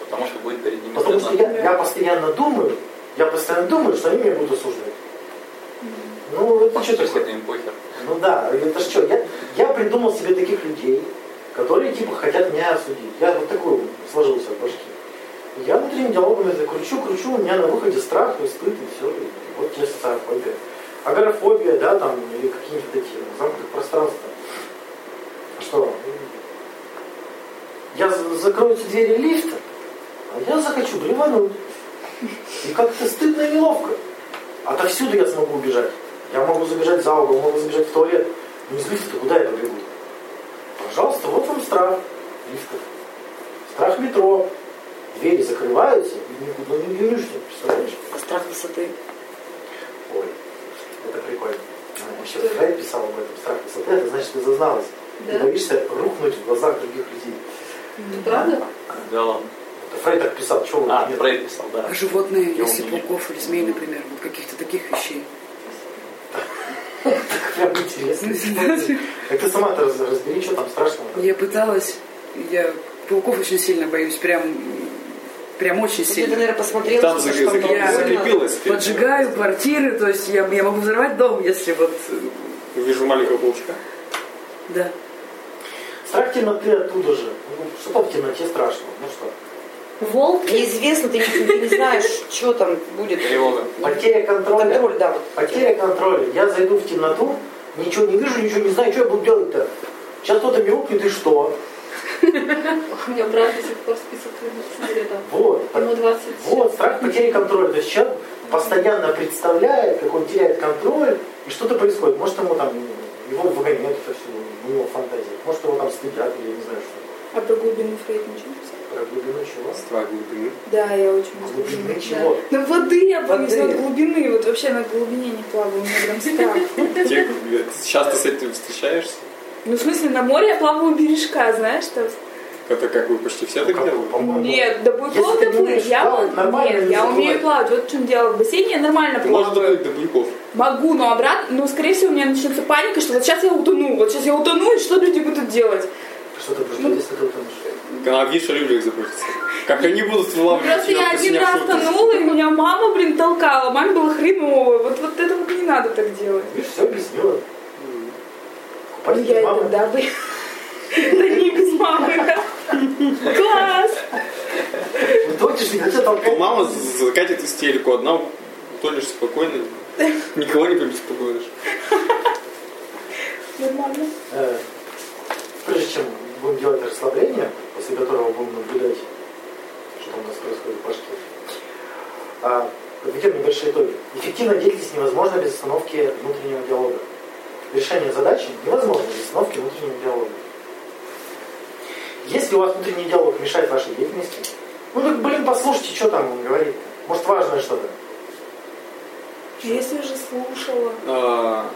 Потому что будет перед ними Потому что я, я постоянно думаю, я постоянно думаю, что они меня будут осуждать. Ну, это что такое? это им похер. Ну да, это что, я, я придумал себе таких людей, которые типа хотят меня осудить. Я вот такой сложился в башке. Я внутренним диалогом это кручу, кручу, у меня на выходе страх и стыд, и все. И вот тебе социофобия. Агорафобия, да, там, или какие-нибудь такие замкнутых пространства. Что? Я за- закроются двери лифта, а я захочу блевануть. И как-то стыдно и неловко. Отовсюду я смогу убежать. Я могу забежать за угол, могу забежать в туалет. Из лифта куда я побегу? Пожалуйста, вот вам страх лифтов. Страх метро. Двери закрываются, и никуда не бежишь, представляешь? Страх высоты. Ой, это прикольно. А, Еще Фрейд писал об этом. Страх высоты, это значит, ты зазналась. Ты Да. боишься рухнуть в глазах других людей. Это правда? Да ладно. Это Фрейд так писал, что вы А, нет? Фрейд писал, да. А животные, если пауков или змей, например, вот каких-то таких вещей. Прям интересно. Так ты сама-то раз- разбери, что там страшного. Я пыталась, я пауков очень сильно боюсь, прям, прям очень Ты, сильно. наверное, посмотрела, Там что там Я закрепилось. Поджигаю квартиры, то есть я, я могу взорвать дом, если вот, э, Вижу маленького паучка. да. Страх темноты оттуда же. Ну, что в темноте страшного? Ну что? Волк. Неизвестно, ты не, ты не знаешь, что там будет. Тревога. Потеря контроля. Контроль, да. Вот. Потеря контроля. Я зайду в темноту, ничего не вижу, ничего не знаю, что я буду делать-то. Сейчас кто-то мяукнет и что? У меня брат до сих пор список сигаретов. Вот. Ему 20. Вот, страх потери контроля. То есть человек постоянно представляет, как он теряет контроль, и что-то происходит. Может, ему там, его выгоняют, это все, у него фантазия. Может, его там стыдят, или я не знаю, что. А про глубину Фрейд ничего не писал? Про глубину чего? Страх глубины. Да, я очень Про люблю. глубины чего? На воды я боюсь, Воды. на глубины. Вот вообще на глубине не плаваю, у меня прям страх. Те, часто с этим встречаешься? Ну, в смысле, на море я плаваю у бережка, знаешь, что? Это как бы почти все так делают. по-моему, Нет, ты не доплыть. умеешь Я, плавать, нет, не я умею плавать. Вот в чем дело. В бассейне я нормально Ты плаваю. доплыть до буйков. Могу, но обратно, ну, скорее всего, у меня начнется паника, что вот сейчас я утону, вот сейчас я утону, и что люди будут делать? Что ты будешь делать, если ты утонешь? А о людях заботиться. Как они будут вылавливать Просто я один раз тонула, и меня мама, блин, толкала. Маме было хреново. Вот, вот это вот не надо так делать. Видишь, все объяснила. Ну, я мамы. тогда бы... Да не без мамы. Класс! Точишь, не хотел толкать. Мама закатит истерику, одна утонешь спокойно, никого не побеспокоишь. Нормально. Э, Прежде чем будем делать расслабление, после которого будем наблюдать, что у нас происходит в башке, а, подведем небольшие итоги. Эффективная деятельность невозможна без остановки внутреннего диалога. Решение задачи невозможно без остановки внутреннего диалога. Если у вас внутренний диалог мешает вашей деятельности, ну так, блин, послушайте, что там он говорит. Может, важное что-то. Если уже слушала. А,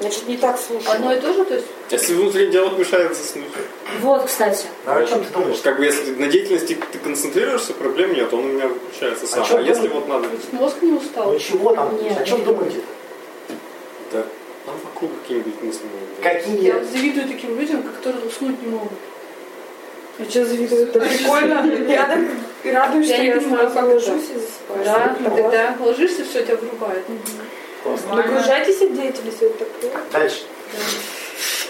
Значит, не так слушаю. Одно и то же, то есть если внутренний диалог мешает заснуть, Вот, кстати. А о чем ты думаешь? как бы если на деятельности ты концентрируешься, проблем нет, он у меня выключается сам. чё А, если вот надо, мозг не устал. Ну чего там? Нет. О чем думаете? да, там вокруг какие-нибудь мысли могут. Какие? Я завидую таким людям, которые уснуть не могут. А что завидую? Это прикольно. Я так радуюсь, Я что не я сразу как ложусь и засыпаю. Да, Ну, когда ложишься, все тебя вырубает. Нагружайтесь от деятельности вот такое. Дальше.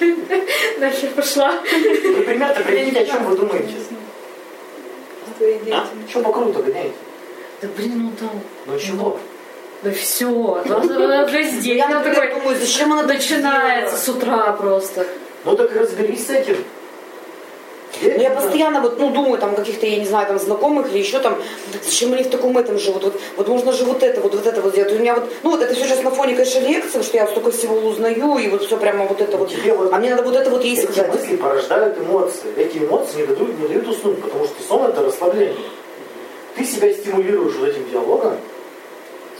Нахер пошла. Вы примерно определите, о чем вы думаете. Деятельности. Что по кругу гоняете? Да блин, ну там. Ну чего? Да все. Уже здесь. Я, Она например, такой думаю, зачем она начинается с утра просто. Ну так разберись с этим. Ну, я постоянно вот, ну, думаю, там, каких-то, я не знаю, там, знакомых или еще там, зачем они в таком этом живут, вот, вот можно же вот это, вот, вот это вот сделать. У меня вот, ну, вот это все сейчас на фоне, конечно, лекции, что я столько всего узнаю, и вот все прямо вот это вот. Тебе вот А мне надо вот это вот ей эти сказать. мысли порождают эмоции. Эти эмоции не дают, не дают уснуть, потому что сон это расслабление. Ты себя стимулируешь вот этим диалогом,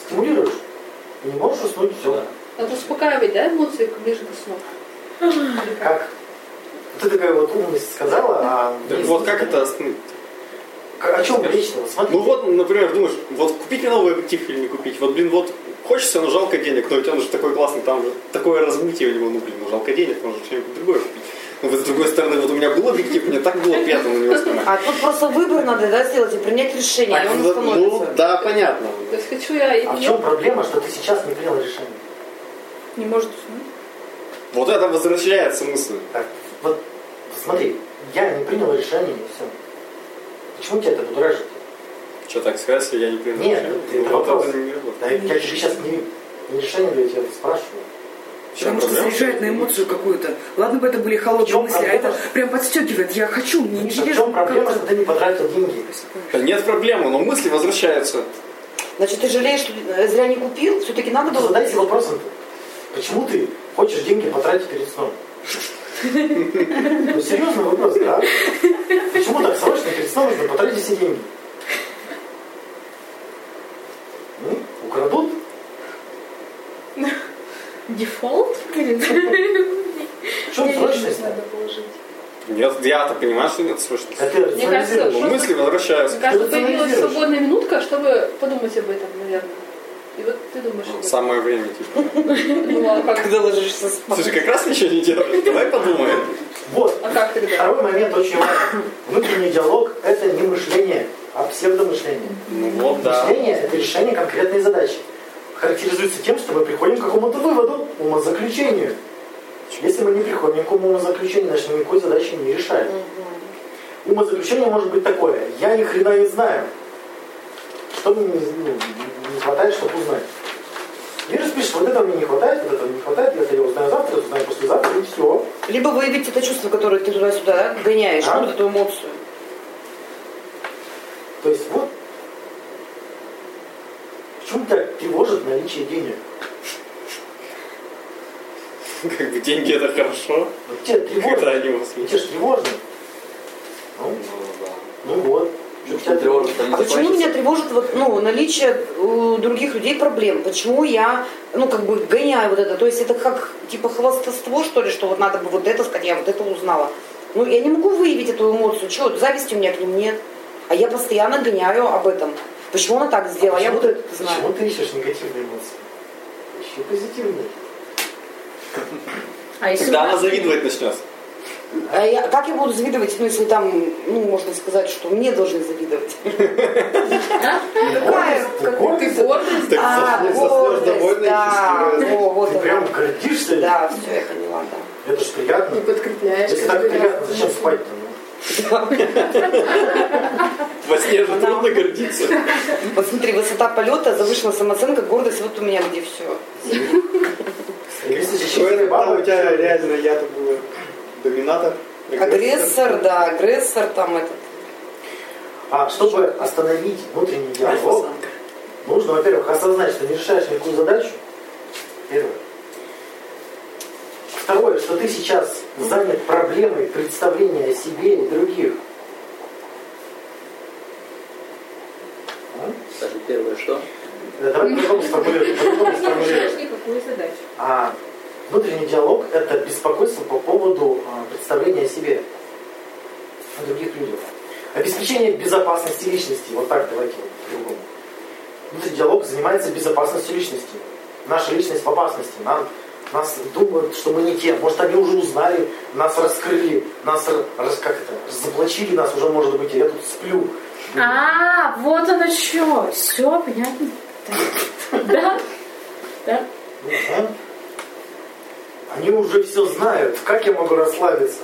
стимулируешь, и не можешь уснуть все. Надо успокаивать, да, эмоции ближе к сну. Как? Ты такая вот умность сказала, а Так вот как это остановить? О чем речь-то? Вот Смотри. Ну вот, например, думаешь, вот купить мне новый объектив или не купить? Вот, блин, вот хочется, но жалко денег, но ведь он же такой классный, там же такое размытие у него, ну, блин, ну жалко денег, можно что-нибудь другое купить. Но вот с другой стороны, вот у меня был объектив, мне так было приятно на него снимать. А тут просто выбор надо, да, сделать и принять решение, и Так, он вот, ну, становится. да, понятно. То есть хочу я А в чем проблема, что ты сейчас не принял решение? Не может уснуть. Вот это возвращается мысль. Так, вот смотри, я не принял решение, и все. Почему тебя это будоражит? Что так сказать, если я не принял Нет, решение? это Ну, вопрос. это не. Да, я тебе сейчас не, не решение даю, я тебя спрашиваю. Потому что заряжает на эмоцию какую-то. Ладно бы это были холодные мысли, а проблема? это прям подстегивает. Я хочу, мне Миша, в чем проблема, что ты не потратил деньги? Да нет проблемы, но мысли возвращаются. Значит, ты жалеешь, что зря не купил? Все-таки надо было... задайся вопросом почему ты хочешь деньги потратить перед сном? Ну, серьезный вопрос, да? Почему так срочно сном нужно потратить все деньги? Ну, украдут? Дефолт? Блин. В чем срочность? надо положить. Нет, я-то понимаю, что нет срочности. Мне кажется, мысли возвращаются. Мне кажется, появилась свободная минутка, чтобы подумать об этом, наверное. И вот ты думаешь этом. Самое время, типа. Ну, а как, Когда ложишься спать. Слушай, как раз ничего не делаешь. Давай подумаем. Вот. а как тогда? Второй момент очень важный. Внутренний диалог – это не мышление, а псевдомышление. Ну вот, да. Мышление – это решение конкретной задачи. Характеризуется тем, что мы приходим к какому-то выводу, умозаключению. Если мы не приходим к умозаключению, значит мы никакой задачи не решаем. Умозаключение может быть такое. Я ни хрена не знаю. Что мне не, ну, хватает, чтобы узнать. И распишешь, вот этого мне не хватает, вот этого не хватает, это я узнаю завтра, это узнаю послезавтра, и все. Либо выявить это чувство, которое ты туда-сюда да, гоняешь, А? ну, вот эту эмоцию. То есть вот почему тебя тревожит наличие денег? Как бы деньги это хорошо. Вот тебя тревожит. Когда они у вас Ну, тебе же тревожно. Ну, ну вот. Что тебя Тревожит, тревожит? А почему меня тревожит вот, ну, наличие у других людей проблем? Почему я, ну, как бы гоняю вот это? То есть это как, типа, хвастовство, что ли, что вот надо бы вот это сказать, я вот это узнала. Ну, я не могу выявить эту эмоцию. Чего? Зависти у меня к ним нет. А я постоянно гоняю об этом. Почему она так сделала? я почему, вот ты, это знаю. почему ты ищешь негативные эмоции? Ищи позитивные. А если Когда она завидовать начнет. А я, как я буду завидовать, ну, если там, ну, можно сказать, что мне должны завидовать? Какая? Ты гордость? Гордость. Так А, гордость, да. вот Ты прям гордишься? Да, все, я поняла, да. Это же приятно. И подкрепляешь. Если так приятно, зачем спать-то? ну? Во сне же трудно гордиться. Вот смотри, высота полета, завышенная самооценка, гордость, вот у меня где все. Если у тебя реально я-то был доминатор? Агрессор, да, агрессор там этот. А чтобы остановить внутренний диалог, нужно, во-первых, осознать, что не решаешь никакую задачу. Первое. Второе, что ты сейчас занят проблемой представления о себе и других. М? Скажи первое, что? Да, Давай по-другому сформулируем. по-другому сформулируем. Никакую задачу. А внутренний диалог – это беспокойство по поводу а, представления о себе, о других людях. Обеспечение безопасности личности. Вот так давайте вот по-другому. Внутренний диалог занимается безопасностью личности. Наша личность в опасности. Нам, нас думают, что мы не те. Может, они уже узнали, нас раскрыли, нас р- рас- как это, разоблачили нас уже, может быть, я тут сплю. А, вот оно что. Все, понятно. Да. Да. Они уже все знают. Как я могу расслабиться?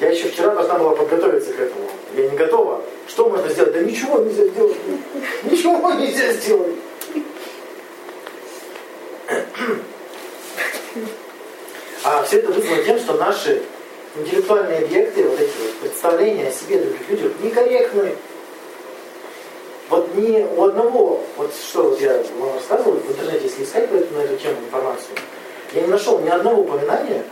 Я еще вчера должна была подготовиться к этому. Я не готова. Что можно сделать? Да ничего нельзя сделать. Ничего нельзя сделать. А все это вызвано тем, что наши интеллектуальные объекты, вот эти вот представления о себе других людях некорректны. Вот ни у одного, вот что вот я вам рассказывал, в интернете, если искать по эту- на эту тему информацию, я не нашел ни одного упоминания,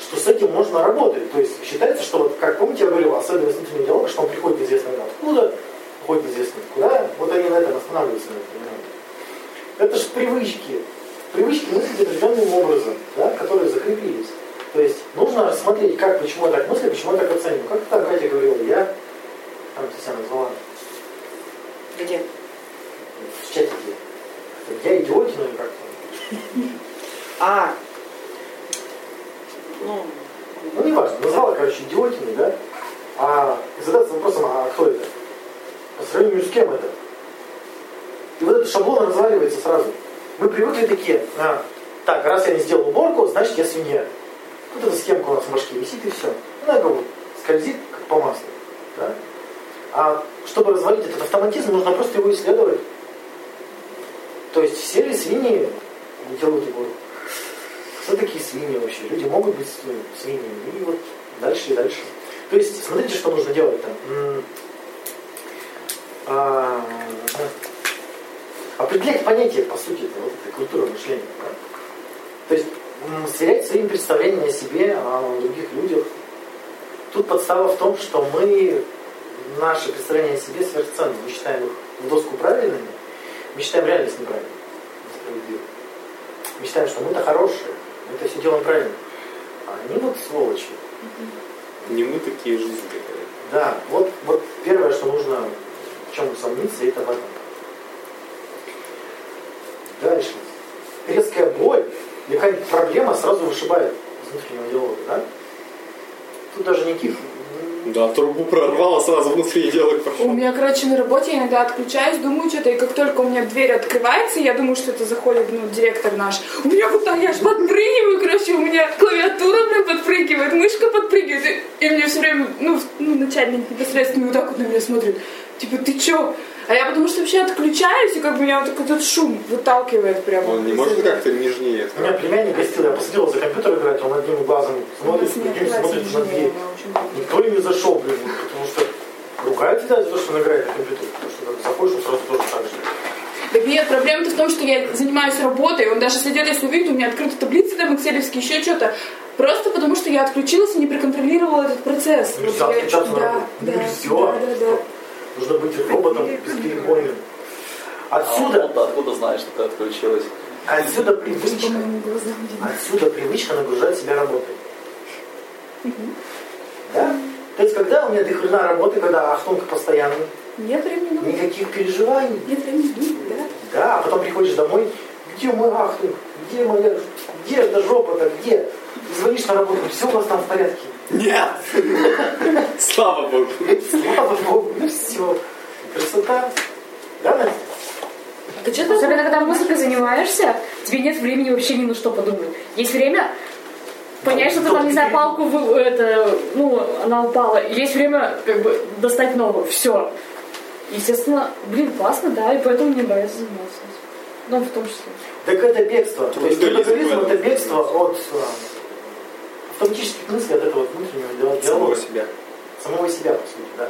что с этим можно работать. То есть считается, что вот, как помните, я говорил, особенность внутреннего диалога, что он приходит неизвестно откуда, уходит неизвестно куда, вот они на этом останавливаются. на этом. Это же привычки. Привычки мыслить определенным образом, да, которые закрепились. То есть нужно рассмотреть, как, почему я так мыслю, почему я так оцениваю. Как там Катя говорила, я, там ты себя назвала, Где? в чатике. Я идиотина или как-то. А. Ну, Ну, не важно, назвала, короче, идиотиной, да? А задаться вопросом, а кто это? По сравнению с кем это? И вот этот шаблон разваливается сразу. Мы привыкли такие, а, так, раз я не сделал уборку, значит я свинья. Вот эта схемка у нас в башке висит и все. Она как бы скользит, как по маслу. Да? А чтобы развалить этот автоматизм, нужно просто его исследовать. То есть все ли свиньи делают уборку? Кто такие свиньи вообще? Люди могут быть свиньями. И вот дальше и дальше. То есть, смотрите, что нужно делать там. А, Определять понятие, по сути, это вот этой культуры мышления. да? То есть сверять свои представления о себе, о других людях. Тут подстава в том, что мы наши представления о себе сверхценны. Мы считаем их в доску правильными, мы считаем реальность неправильной. Мы считаем, что мы-то хорошие, мы это все делаем правильно. А они вот сволочи. Не мы такие, жизнь такая. Да, вот, вот первое, что нужно в чем усомниться, это в этом. Дальше. Резкая боль или какая-нибудь проблема сразу вышибает из внутреннего диалога, да? Тут даже никаких Да, трубу прорвало, сразу диалог пошел. У меня, короче, на работе я иногда отключаюсь, думаю что-то, и как только у меня дверь открывается, я думаю, что это заходит, ну, директор наш. У меня вот так, я аж подпрыгиваю, короче, у меня клавиатура, блин, подпрыгивает, мышка подпрыгивает, и, и мне все время, ну, ну, начальник непосредственно вот так вот на меня смотрит. Типа, ты чё? А я потому что вообще отключаюсь, и как бы меня вот такой этот шум выталкивает прямо. Он не может как-то нежнее. У меня племянник гостил, я посадил за компьютер играть, он одним глазом смотрит, другим смотрит на дверь. Никто и не зашел, блин, потому что ругает тебя за то, что он играет на компьютере. Потому что как заходишь, он сразу тоже так же. Так нет, проблема-то в том, что я занимаюсь работой. Он даже если идет, если увидит, у меня открыты таблицы там, экселевские, еще что-то. Просто потому, что я отключилась и не проконтролировала этот процесс. Нельзя Вот я- отключаться на да, работу. да, да, да, да. Нужно быть роботом бесперебойным. А Отсюда, вот откуда знаешь, что ты отключилась? отсюда привычка, отсюда привычка нагружать себя работой. Да? То есть, когда у меня до хрена работы, когда ахтунка постоянный, Нет времени никаких переживаний, Нет времени да? Да, а потом приходишь домой, где мой ахтунг, где моя, где эта жопа-то, где? И звонишь на работу, все у вас там в порядке. Нет! Слава Богу. Слава Богу, ну все. Красота. Да, Настя? Ты что Особенно, когда музыкой занимаешься, тебе нет времени вообще ни на что подумать. Есть время понять, что ты там, не знаю, палку, вы- это, ну, она упала. Есть время, как бы, достать новую. Все. Естественно, блин, классно, да, и поэтому мне нравится заниматься. Ну, в том числе. Так это бегство. То есть это бегство от э, автоматических мыслей, от этого внутреннего диалога. Самого себя. Самого себя, по сути, да.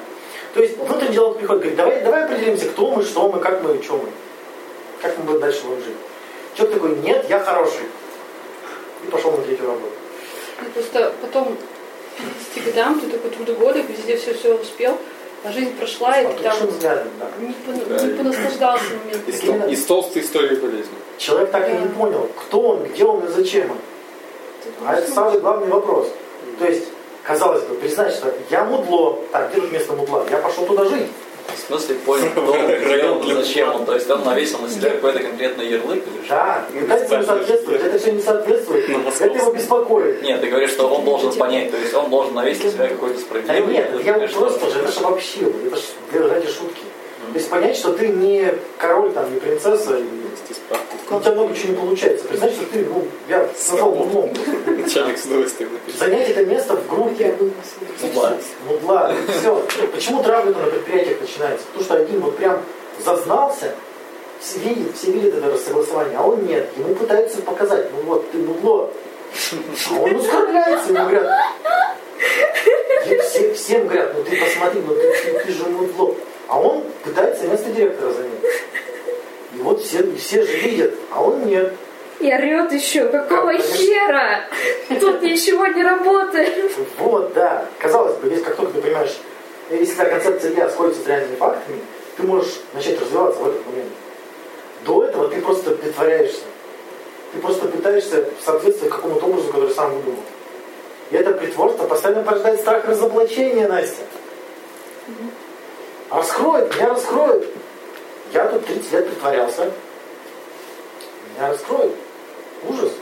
То есть внутренний диалог приходит, говорит, давай, давай определимся, кто мы, что мы, как мы, что мы. Как мы будем дальше будем жить. Человек такой, нет, я хороший. И пошел на третью работу. Ну, Просто потом к 50 годам ты такой трудоголик, везде все-все успел, а жизнь прошла, и ты там взглядом, да. не, пон- не понаслаждался моментом. Из, тол- из толстой истории болезни. Человек так и не понял, кто он, где он и зачем он. А это самый главный вопрос. То есть, казалось бы, признать, что я мудло, так, где тут место мудла? Я пошел туда жить. В смысле, понял, кто он, и зачем он. То есть он навесил на себя какой-то конкретный ярлык или что? Да, пытается ему соответствовать, это все не соответствует. Это его беспокоит. Нет, ты говоришь, что он должен понять, то есть он должен навесить на себя какой-то Да справедливый нет, ярлык я просто же, это же вообще, это же для ради шутки. То есть понять, что ты не король, там, не принцесса, и Вместе с правдой. у тебя много чего не получается. Признать, что ты, ну, я назвал мудлом. Начальник с. Занять это место в группе. Мудла. Мудла, все. Почему травля на предприятиях начинается? Потому что один вот прям зазнался, все видят, все видят это согласование, а он нет. Ему пытаются показать, ну вот, ты мудло. А он оскорбляется, ему говорят, все, всем говорят, ну ты посмотри, ну ты, ты, ты же мудло. А он пытается место директора занять. И вот все, все же видят, а он нет. И орет еще, какого хера? Тут ничего не работает. Вот, да. Казалось бы, если как только ты понимаешь, если твоя концепция я сходится с реальными фактами, ты можешь начать развиваться в этот момент. До этого ты просто притворяешься. Ты просто пытаешься соответствовать какому-то образу, который сам выдумал. И это притворство постоянно порождает страх разоблачения, Настя. А раскроет, меня раскроют. Я тут 30 лет притворялся. Меня раскроют. Ужас.